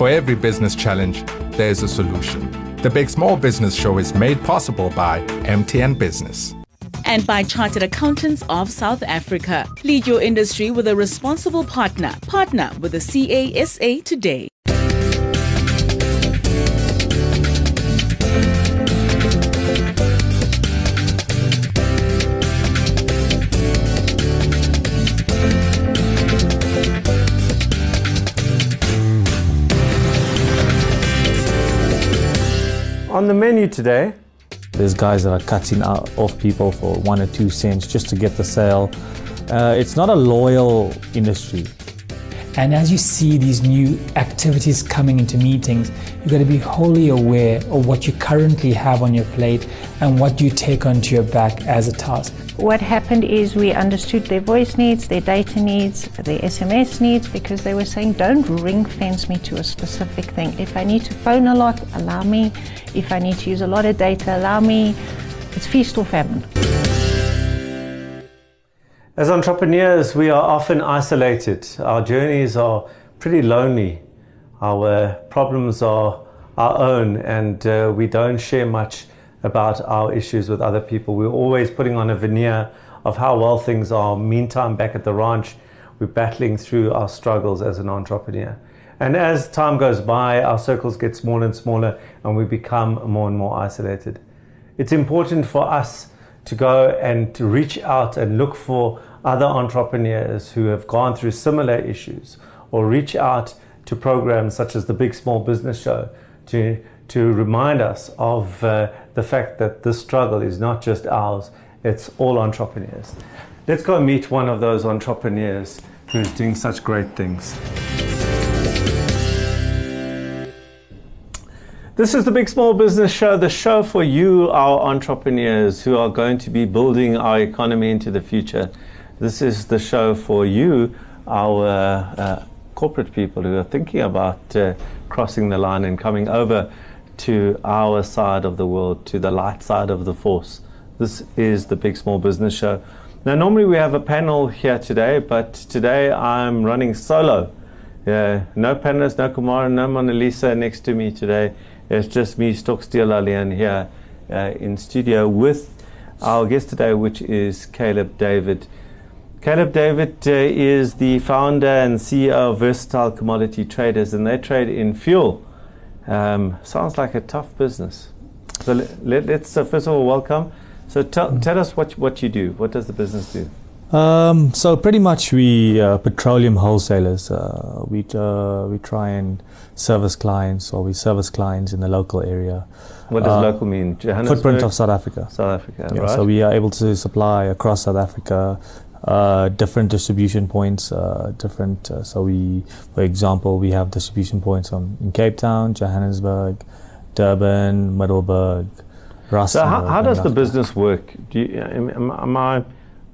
For every business challenge, there's a solution. The Big Small Business Show is made possible by MTN Business. and by Chartered Accountants of South Africa. Lead your industry with a responsible partner. Partner with the CASA today. The menu today, There's guys that are cutting out off people for one or two cents just to get the sale. Uh, it's not a loyal industry. And as you see these new activities coming into meetings, you've got to be wholly aware of what you currently have on your plate and what you take onto your back as a task. What happened is we understood their voice needs, their data needs, their SMS needs because they were saying, don't ring fence me to a specific thing. If I need to phone a lot, allow me. If I need to use a lot of data, allow me. It's feast or famine. as entrepreneurs, we are often isolated. Our journeys are pretty lonely. Our problems are our own, and uh, we don't share much about our issues with other people. We're always putting on a veneer of how well things are. Meantime, back at the ranch, we're battling through our struggles as an entrepreneur. And as time goes by, our circles get smaller and smaller, and we become more and more isolated. It's important for us to go and to reach out and look for other entrepreneurs who have gone through similar issues, or reach out to programs such as the Big Small Business Show to, to remind us of uh, the fact that this struggle is not just ours, it's all entrepreneurs. Let's go meet one of those entrepreneurs who's doing such great things. This is the Big Small Business Show, the show for you, our entrepreneurs who are going to be building our economy into the future. This is the show for you, our uh, corporate people who are thinking about uh, crossing the line and coming over to our side of the world, to the light side of the force. This is the Big Small Business Show. Now, normally we have a panel here today, but today I'm running solo. Yeah, no panelists, no Kumar, no Mona Lisa next to me today. It's just me, Stockstiel Lalian, here uh, in studio with our guest today, which is Caleb David. Caleb David uh, is the founder and CEO of Versatile Commodity Traders, and they trade in fuel. Um, sounds like a tough business. So let, us uh, first of all welcome. So tell, tell us what, what you do. What does the business do? Um, so pretty much we uh, petroleum wholesalers. Uh, we uh, we try and service clients, or we service clients in the local area. What does Uh, local mean? Footprint of South Africa. South Africa, Yeah, right? So we are able to supply across South Africa uh, different distribution points. Uh, different. Uh, so we, for example, we have distribution points on, in Cape Town, Johannesburg, Durban, Middelburg, Rustenburg. So how, how does the business work? Do you, my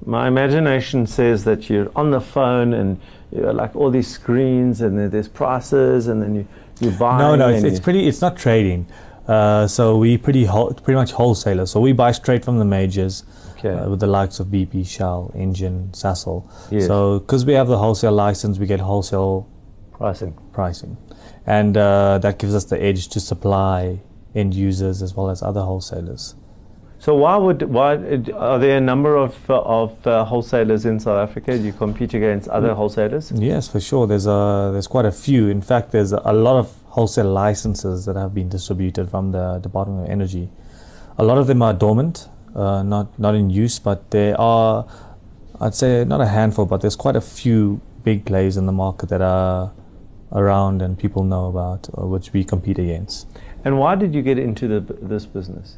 my imagination says that you're on the phone and you're like all these screens and there's prices and then you you buy. No, no, it's, it's pretty. It's not trading. Uh, so we pretty whole, pretty much wholesalers. So we buy straight from the majors, Okay. uh, with the likes of BP, Shell, Engen, Sasol. Yes. So because we have the wholesale license, we get wholesale pricing. pricing, and uh, that gives us the edge to supply end users as well as other wholesalers. So why would why are there a number of uh, of uh, wholesalers in South Africa? Do you compete against other wholesalers? Yes, for sure. There's a there's quite a few. In fact, there's a lot of wholesale licenses that have been distributed from the Department of Energy. A lot of them are dormant, uh, not not in use, but there are, I'd say, not a handful, but there's quite a few big players in the market that are around and people know about, uh, which we compete against. And why did you get into the, this business?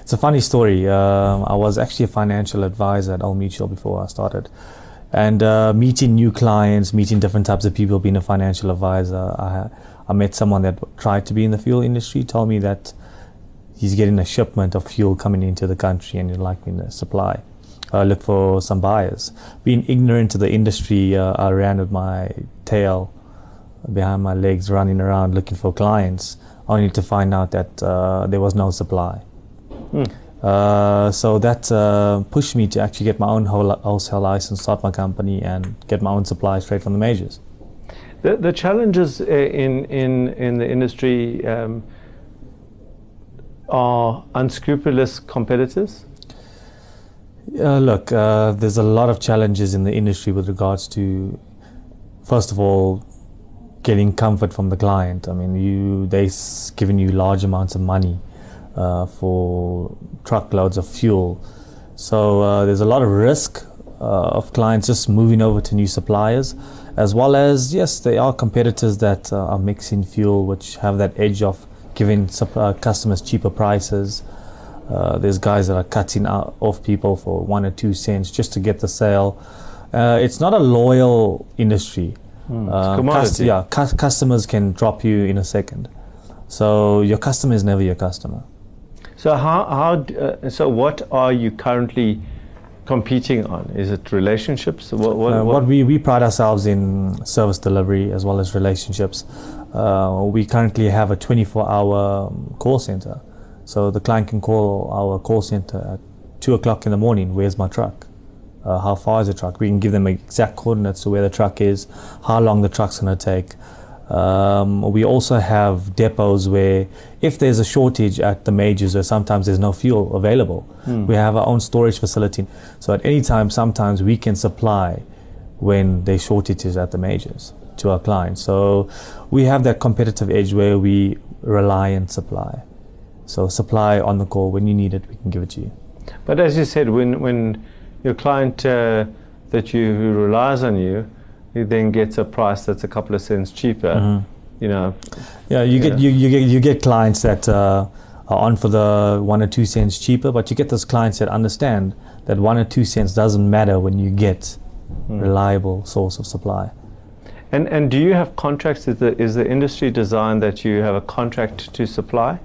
It's a funny story. Um, I was actually a financial advisor at Old Mutual before I started. And uh, meeting new clients, meeting different types of people, being a financial advisor, I, I met someone that tried to be in the fuel industry, told me that he's getting a shipment of fuel coming into the country and like me to supply. Uh, look for some buyers. Being ignorant to the industry, uh, I ran with my tail behind my legs, running around looking for clients, only to find out that uh, there was no supply. Uh, so that uh, pushed me to actually get my own wholesale license, start my company, and get my own supply straight from the majors. The, the challenges uh, in, in, in the industry um, are unscrupulous competitors. Uh, look, uh, there's a lot of challenges in the industry with regards to, first of all, getting comfort from the client. I mean, you they s- giving you large amounts of money uh, for truckloads of fuel, so uh, there's a lot of risk uh, of clients just moving over to new suppliers, as well as yes, there are competitors that uh, are mixing fuel, which have that edge of giving uh, customers cheaper prices. Uh, there's guys that are cutting out off people for one or two cents just to get the sale. Uh, it's not a loyal industry. Hmm. Uh, commodity. yeah, cu- customers can drop you in a second. So your customer is never your customer. So how, how uh, so what are you currently competing on? Is it relationships? What, what, Uh, what- what we, we pride ourselves in service delivery as well as relationships. Uh, we currently have a 24 hour um, call center. So the client can call our call center at 2 o'clock in the morning. Where's my truck? Uh, how far is the truck? We can give them exact coordinates to where the truck is, how long the truck's going to take. Um, we also have depots where, if there's a shortage at the majors or sometimes there's no fuel available, we have our own storage facility. So at any time, sometimes we can supply when there's shortages at the majors to our clients. So we have that competitive edge where we rely on supply. So supply on the call when you need it, we can give it to you. But as you said, when, when your client uh, that you who relies on you, he then gets a price that's a couple of cents cheaper. You know, Yeah, you get Yeah. you, you get you get clients that uh, are on for the one or two cents cheaper, but you get those clients that understand that one or two cents doesn't matter when you get reliable source of supply. And and do you have contracts? Is the is the industry designed that you have a contract to supply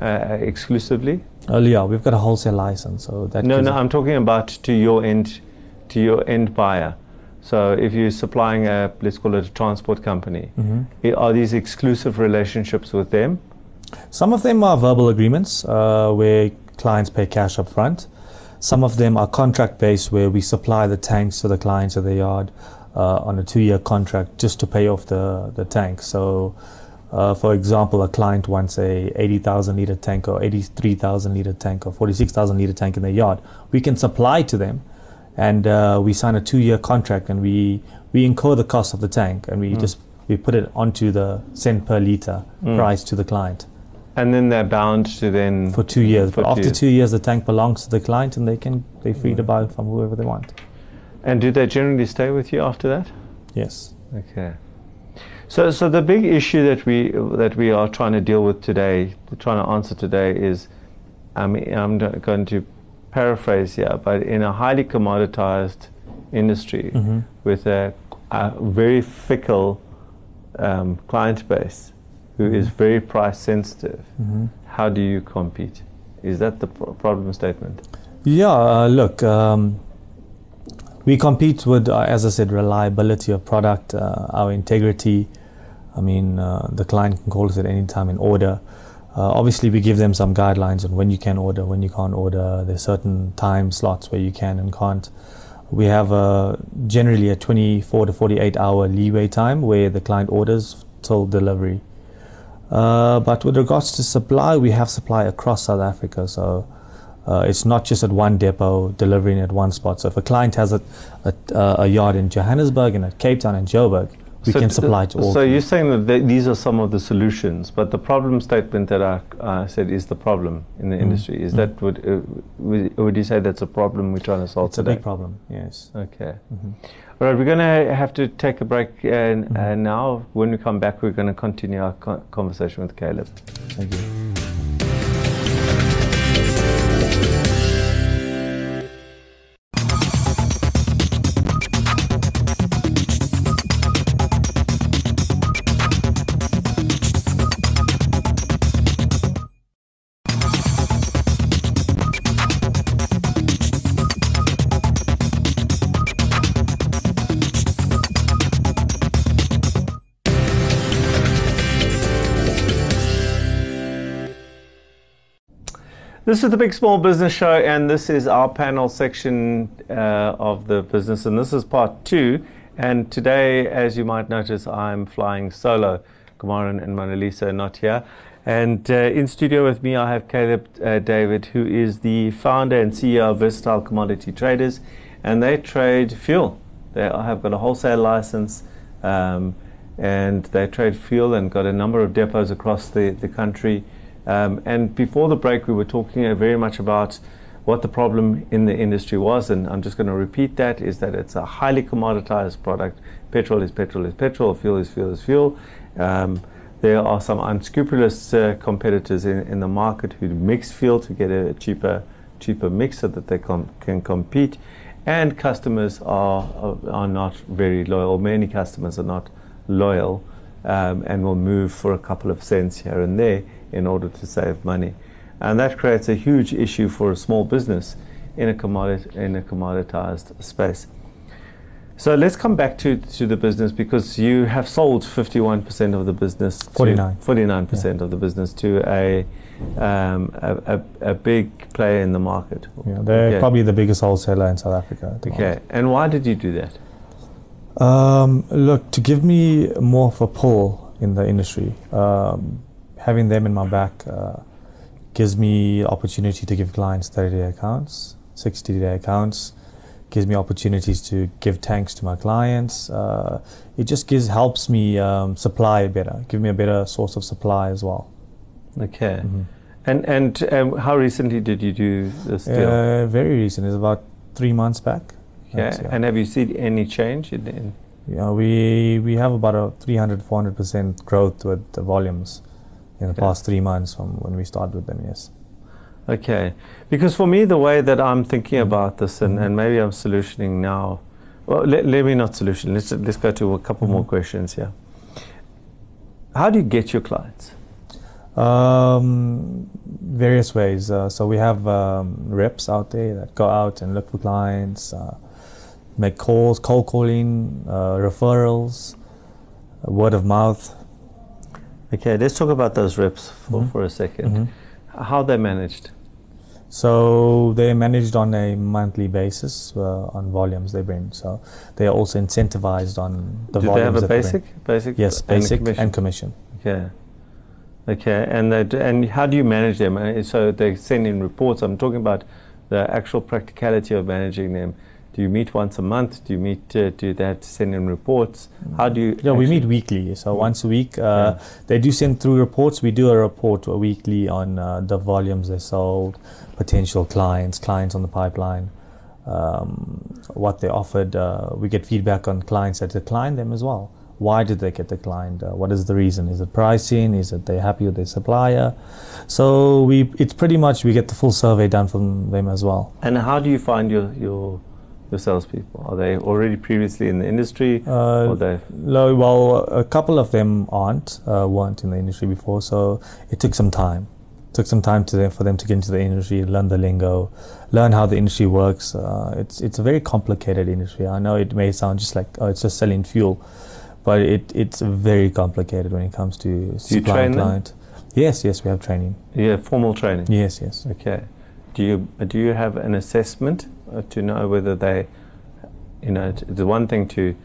uh, exclusively? Yeah, we've got a wholesale license, so that No, no, I'm talking about to your end, to your end buyer. So if you're supplying a, let's call it a transport company, Mhm. are these exclusive relationships with them? Some of them are verbal agreements uh, where clients pay cash up front. Some of them are contract based where we supply the tanks to the clients at the yard on a two year contract just to pay off the, the tank. So, uh, for example, a client wants a 80,000 liter tank or 83,000 liter tank or 46,000 liter tank in their yard. We can supply to them and uh, we sign a two year contract and we, we incur the cost of the tank and we just we put it onto the cent per liter Mm. price to the client And then they're bound to then. for two years. For But two after years. two years, the tank belongs to the client, and they can they're free to buy from whoever they want. And do they generally stay with you after that? Yes. Okay. So, so the big issue that we that we are trying to deal with today, trying to answer today, is, I mean, I'm going to paraphrase here, but in a highly commoditized industry Mm-hmm. with a, a very fickle um, client base who is very price sensitive, Mm-hmm. how do you compete? Is that the pro- problem statement? Yeah. Uh, look, um, we compete with, uh, as I said, reliability of product, uh, our integrity. I mean, uh, the client can call us at any time and order. Uh, obviously, we give them some guidelines on when you can order, when you can't order. There's certain time slots where you can and can't. We have a, generally a 24 to 48 hour leeway time where the client orders till delivery. Uh, but with regards to supply, we have supply across South Africa. So uh, it's not just at one depot delivering at one spot. So if a client has a, a, uh, a yard in Johannesburg and at Cape Town and Joburg, we So can supply to all. So you're saying that th- these are some of the solutions, but the problem statement that I uh, said is the problem in the Mm. industry. Is that would, uh, would would you say that's a problem we're trying to solve today? it's a big problem. Yes. Okay. Mhm. All right, we're going to have to take a break uh, n- Mhm. uh, now. When we come back, we're going to continue our co- conversation with Caleb. Thank you. This is the Big Small Business Show, and this is our panel section uh, of the business, and this is part two. And today, as you might notice, I'm flying solo. Kumaran and Mona Lisa are not here. And uh, in studio with me, I have Caleb uh, David, who is the founder and CEO of Versatile Commodity Traders, and they trade fuel. They have got a wholesale license, um, and they trade fuel and got a number of depots across the, the country. Um, and before the break, we were talking uh, very much about what the problem in the industry was, and I'm just going to repeat that: is that it's a highly commoditized product. Petrol is petrol is petrol. Fuel is fuel is fuel. Um, there are some unscrupulous uh, competitors in, in the market who mix fuel to get a cheaper cheaper mix so that they com- can compete, and customers are, are are not very loyal. Many customers are not loyal, um, and will move for a couple of cents here and there in order to save money. And that creates a huge issue for a small business in a, commodit- in a commoditized space. So let's come back to, to the business because you have sold 51% of the business. 49. 49% of the business to a, um, a, a, a big player in the market. Yeah, they're Okay. probably the biggest wholesaler in South Africa. Okay. And why did you do that? Um, look, to give me more of a pull in the industry, um, having them in my back uh, gives me opportunity to give clients 30-day accounts, 60-day accounts, gives me opportunities to give tanks to my clients. Uh, it just gives helps me um, supply better, give me a better source of supply as well. Okay. Mm-hmm. And, and um, how recently did you do this deal? Uh, very recent, it's about three months back. okay. Yeah. And have you seen any change in, in Yeah, we we have about a 300 400 percent growth with the volumes in the Okay. past three months from when we started with them. Yes. Okay, because for me, the way that I'm thinking Mhm. about this, and, Mhm. and maybe I'm solutioning now. Well, let, let me not solution. Let's let's go to a couple more Mhm. questions here. How do you get your clients? Um, various ways. Uh, so we have um, reps out there that go out and look for clients, uh, make calls, cold calling, uh, referrals, uh, word of mouth. Okay, let's talk about those reps for, Mhm. for a 2nd Mhm. How they managed? So they're managed on a monthly basis uh, on volumes they bring. So they are also incentivized on the do volumes they have a basic, basic? Yes, and basic commission? and commission. Okay. Okay, and they d- and how do you manage them? So they send in reports. I'm talking about the actual practicality of managing them. Do you meet once a month? Do you meet? Uh, do to send in reports? How do you? Yeah, we meet weekly. So Mm. once a week, uh, Yeah. they do send through reports. We do a report weekly on uh, the volumes they sold, potential clients, clients on the pipeline, um, what they offered. Uh, we get feedback on clients that declined them as well. Why did they get declined? Uh, what is the reason? Is it pricing? Is it they're happy with their supplier? So we, it's pretty much we get the full survey done from them as well. And how do you find your your your salespeople? Are they already previously in the industry, Uh, they? No, well, a couple of them aren't, uh, weren't in the industry before, so it took some time. It took some time to them, for them to get into the industry, learn the lingo, learn how the industry works. Uh, it's it's a very complicated industry. I know it may sound just like oh, it's just selling fuel, but it it's very complicated when it comes to supply and client. Yes, yes, we have training. Yeah, formal training. Yes, yes. Okay. Do you do you have an assessment to know whether they, you know, it's the one thing to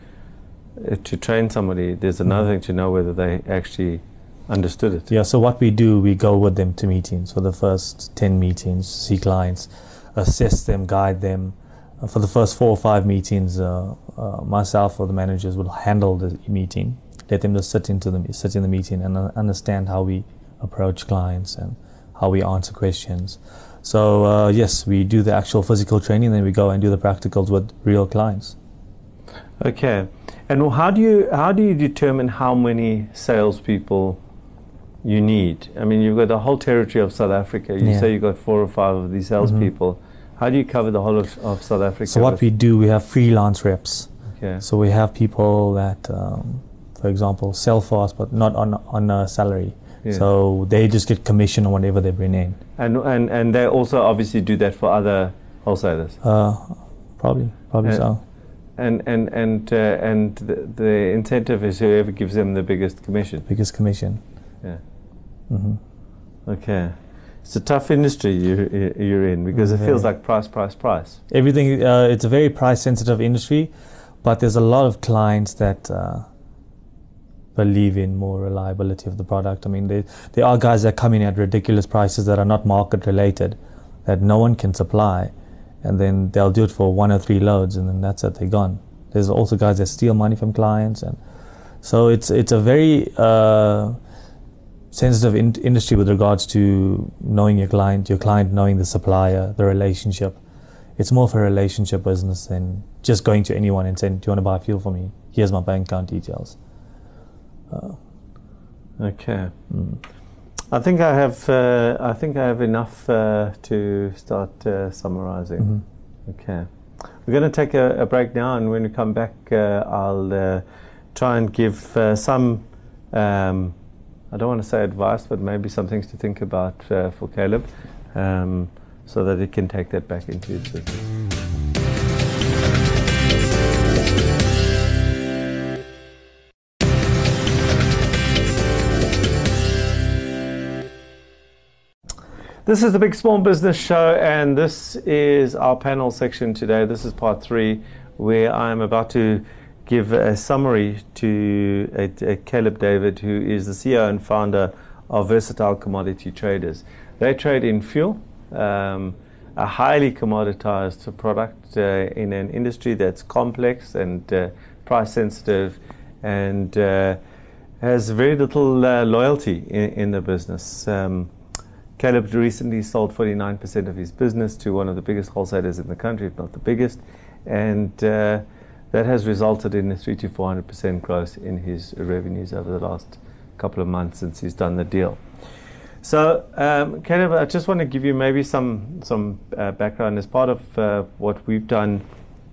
uh, to train somebody. There's another thing to know whether they actually understood it. Yeah, so what we do, we go with them to meetings for the first 10 meetings, see clients, assess them, guide them. Uh, for the first four or five meetings, uh, uh, myself or the managers will handle the meeting, let them just sit into the sit in the meeting and uh, understand how we approach clients and how we answer questions. So uh, yes, we do the actual physical training, then we go and do the practicals with real clients. Okay. And how do you how do you determine how many salespeople you need? I mean, you've got the whole territory of South Africa. You Yeah. say you've got four or five of these salespeople. How do you cover the whole of, of South Africa? So what we do, we have freelance reps. okay. So we have people that, um, for example, sell for us, but not on on a salary. So they just get commission on whatever they bring in. and and and they also obviously do that for other wholesalers. Uh, probably, probably Yeah. so. And and and uh, and the, the incentive is whoever gives them the biggest commission. Biggest commission. Yeah. hmm Okay. It's a tough industry you're, you're in because it feels like price, price, price. Everything. Uh, it's a very price sensitive industry, but there's a lot of clients that uh, believe in more reliability of the product. I mean, they, there are guys that come in at ridiculous prices that are not market related, that no one can supply, and then they'll do it for one or three loads, and then that's it, they're gone. There's also guys that steal money from clients, and so it's it's a very uh, sensitive in- industry with regards to knowing your client, your client knowing the supplier, the relationship. It's more of a relationship business than just going to anyone and saying, "Do you want to buy fuel for me? Here's my bank account details." Uh, okay. Mm. I think I have. Uh, I think I have enough uh, to start uh, summarizing. Mm-hmm. Okay. We're going to take a, a, break now, and when we come back, uh, I'll uh, try and give some. Um, I don't want to say advice, but maybe some things to think about for Caleb, um, so that he can take that back into his business. This is the Big Small Business Show, and this is our panel section today. This is part three, where I'm about to give a summary to a, a Caleb David, who is the CEO and founder of Versatile Commodity Traders. They trade in fuel, um, a highly commoditized product uh, in an industry that's complex and uh, price sensitive and uh, has very little uh, loyalty in, in, the business. Um, Caleb recently sold 49% of his business to one of the biggest wholesalers in the country, if not the biggest, and uh, that has resulted in a 3 to 400% growth in his revenues over the last couple of months since he's done the deal. So, um, Caleb, I just want to give you maybe some some uh, background as part of uh, what we've done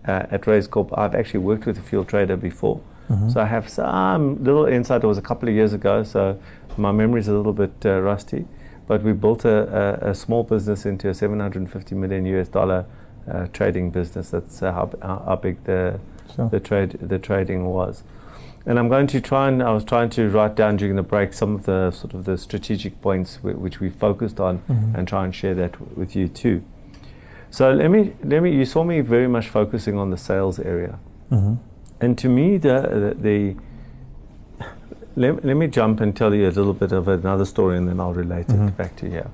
uh, at Raizcorp. I've actually worked with a fuel trader before, mm-hmm. so I have some little insight. It was a couple of years ago, so my memory is a little bit uh, rusty but we built a, a, a, small business into a 750 million US dollar uh, trading business. That's uh, how, how big the sure. the trade the trading was. And I'm going to try and I was trying to write down during the break some of the sort of the strategic points w- which we focused on mm-hmm. and try and share that w- with you too. So let me let me you saw me very much focusing on the sales area, mm-hmm. and to me the, the, the let, let me jump and tell you a little bit of another story and then I'll relate mm-hmm. it back to here.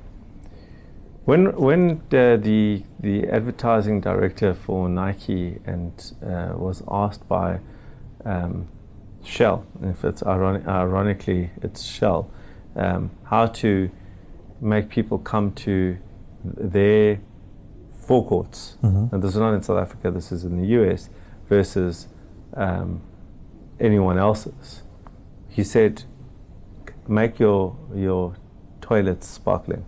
When, when uh, the, the advertising director for Nike and uh, was asked by um, Shell, if it's ironic, ironically it's Shell, um, how to make people come to their forecourts, mm-hmm. and this is not in South Africa, this is in the US, versus um, anyone else's he said, make your, your toilets sparkling,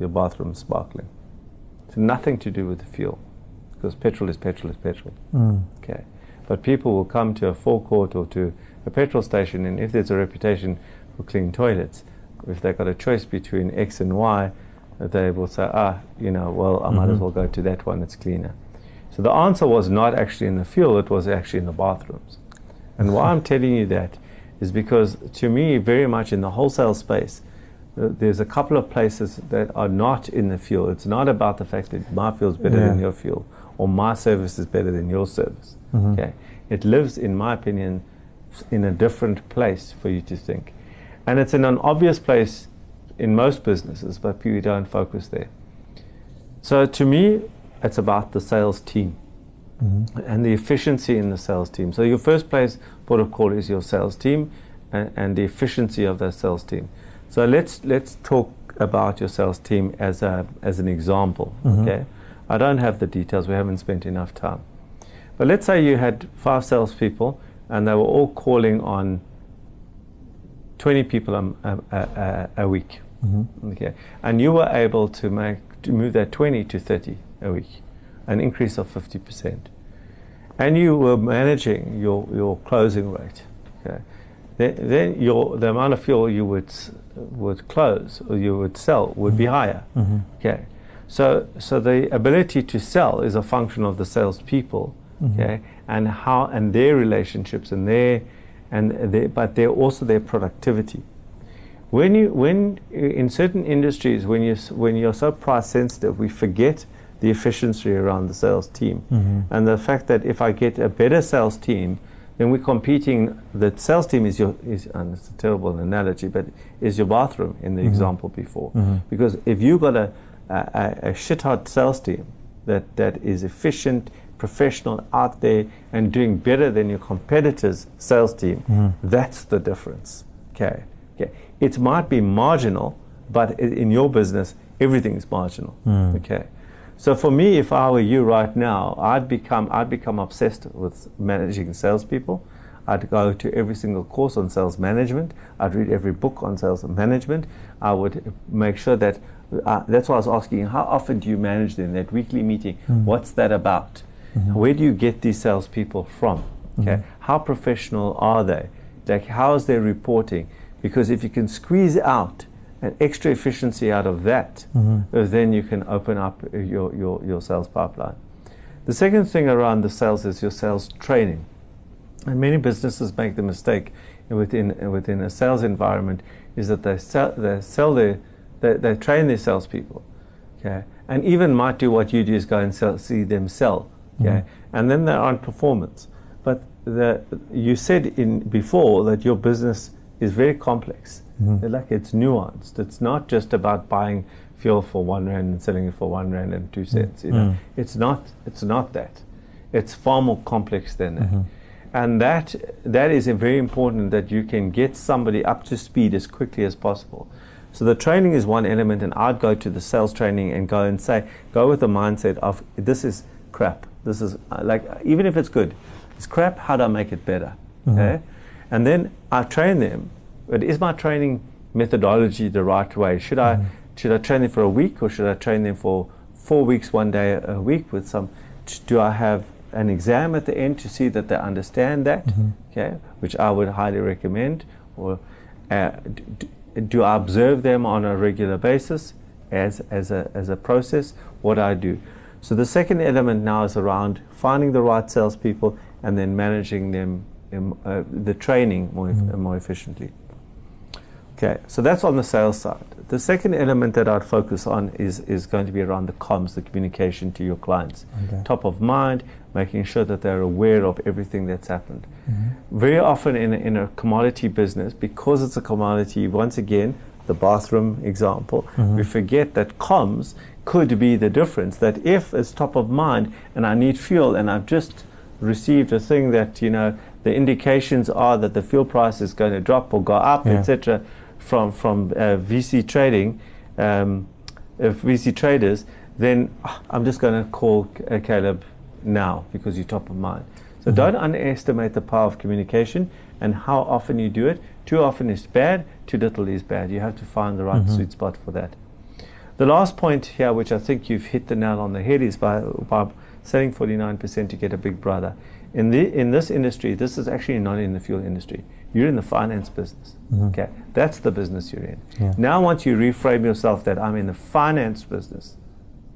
your bathroom sparkling. It's nothing to do with the fuel, because petrol is petrol is petrol. Mm. Okay, but people will come to a forecourt or to a petrol station, and if there's a reputation for clean toilets, if they've got a choice between X and Y, they will say, ah, you know, well, I might mm-hmm. as well go to that one, it's cleaner. So the answer was not actually in the fuel, it was actually in the bathrooms. And why I'm telling you that is because to me, very much in the wholesale space, uh, there's a couple of places that are not in the fuel. It's not about the fact that my fuel is better yeah. than your fuel or my service is better than your service. Mm-hmm. Okay, it lives, in my opinion, in a different place for you to think, and it's in an obvious place in most businesses, but people don't focus there. So to me, it's about the sales team mm-hmm. and the efficiency in the sales team. So your first place port of call is your sales team and, and the efficiency of that sales team. So let's let's talk about your sales team as a as an example. Mm-hmm. Okay, I don't have the details. We haven't spent enough time. But let's say you had five salespeople and they were all calling on 20 people a, a, a, a week. Mm-hmm. Okay, and you were able to make to move that 20 to 30 a week, an increase of 50 percent and you were managing your, your closing rate, okay, then, then your, the amount of fuel you would, would close or you would sell would mm-hmm. be higher. Mm-hmm. Okay. So, so the ability to sell is a function of the salespeople, mm-hmm. okay, and how and their relationships and their and their, but they're also their productivity. When you when in certain industries when you when you're so price sensitive, we forget the efficiency around the sales team. Mm-hmm. And the fact that if I get a better sales team, then we're competing. The sales team is your, is, and it's a terrible analogy, but is your bathroom in the Mhm. example before. Mhm. Because if you've got a, a, a, shit hot sales team that, that is efficient, professional, out there, and doing better than your competitors' sales team, Mhm. that's the difference. Okay. Okay. It might be marginal, but in your business, everything is marginal. Mm. Okay. So for me, if I were you right now, I'd become I'd become obsessed with managing salespeople. I'd go to every single course on sales management. I'd read every book on sales management. I would make sure that uh, that's why I was asking, how often do you manage them? That weekly meeting, Mm. what's that about? Mhm. Where do you get these salespeople from? Okay, Mhm. how professional are they? Like, how is their reporting? Because if you can squeeze out an extra efficiency out of that, Mhm. uh, then you can open up your, your, your sales pipeline. The second thing around the sales is your sales training. And many businesses make the mistake within, within a sales environment is that they sell, they sell their, they, they train their salespeople. Okay? And even might do what you do is go and sell, see them sell. Okay? Mhm. And then they aren't performance. But the, you said in before that your business is very complex. Mhm. Like it's nuanced. It's not just about buying fuel for one rand and selling it for one rand and two cents. You know, Mm. it's not. It's not that. It's far more complex than that. Mhm. And that that is very important that you can get somebody up to speed as quickly as possible. So the training is one element, and I'd go to the sales training and go and say, go with the mindset of this is crap. This is uh, like even if it's good, it's crap. How do I make it better? Mhm. Okay, and then I train them. But is my training methodology the right way? Should I Mhm. should I train them for a week or should I train them for four weeks, one day a week with some? Do I have an exam at the end to see that they understand that? Mhm. Okay, which I would highly recommend. Or uh, d- do I observe them on a regular basis as as a as a process? What I do. So the second element now is around finding the right salespeople and then managing them, uh, the training more Mhm. more efficiently. Okay, so that's on the sales side. The second element that I'd focus on is, is going to be around the comms, the communication to your clients. Okay. Top of mind, making sure that they're aware of everything that's happened. Mhm. Very often in a, in a commodity business, because it's a commodity, once again, the bathroom example, Mhm. we forget that comms could be the difference. That if it's top of mind and I need fuel and I've just received a thing that, you know, the indications are that the fuel price is going to drop or go up, Yeah. etc., from, from uh, VC trading, um, if VC traders, then ah, I'm just going to call uh, Caleb now because you're top of mind. So Mhm. don't underestimate the power of communication and how often you do it. Too often is bad, too little is bad. You have to find the right Mhm. sweet spot for that. The last point here, which I think you've hit the nail on the head, is by, by selling 49% to get a big brother. In, the, in this industry, this is actually not in the fuel industry. You're in the finance business. Mhm. Okay, that's the business you're in. Yeah. Now, once you reframe yourself that I'm in the finance business,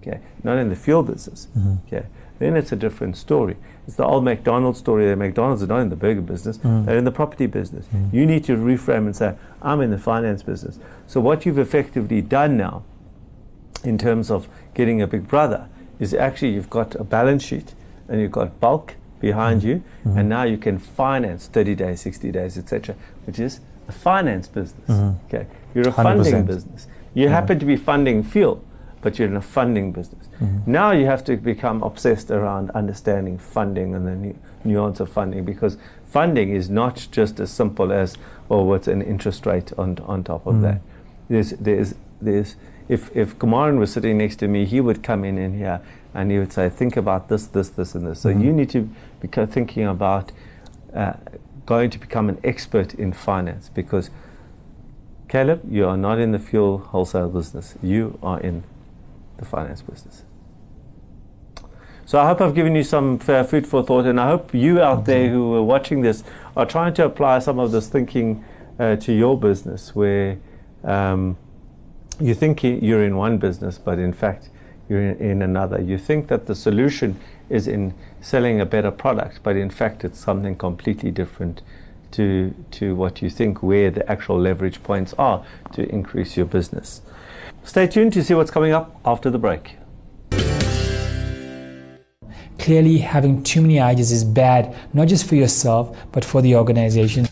okay, not in the fuel business, Mhm. okay, then it's a different story. It's the old McDonald's story. that McDonald's are not in the burger business; Mm. they're in the property business. Mm. You need to reframe and say, "I'm in the finance business." So what you've effectively done now, in terms of getting a big brother, is actually you've got a balance sheet and you've got bulk behind you, Mhm. and now you can finance 30 days, 60 days, etc., which is a finance business. Mhm. Okay, you're a funding 100%. business. You Yeah. happen to be funding fuel, but you're in a funding business. Mhm. Now you have to become obsessed around understanding funding and the nu- nuance of funding because funding is not just as simple as, oh, what's an interest rate on, on top of Mm. that. There's, there's, there's, if, if Kumaran was sitting next to me, he would come in in here and he would say, think about this, this, this, and this. So Mhm. you need to be thinking about uh, going to become an expert in finance because Caleb, you are not in the fuel wholesale business. You are in the finance business. So I hope I've given you some fair food for thought, and I hope you out there who are watching this are trying to apply some of this thinking uh, to your business, where um, you think you're in one business, but in fact you're in, in another. You think that the solution is in selling a better product, but in fact it's something completely different to to what you think where the actual leverage points are to increase your business. Stay tuned to see what's coming up after the break. clearly having too many ideas is bad, not just for yourself, but for the organization.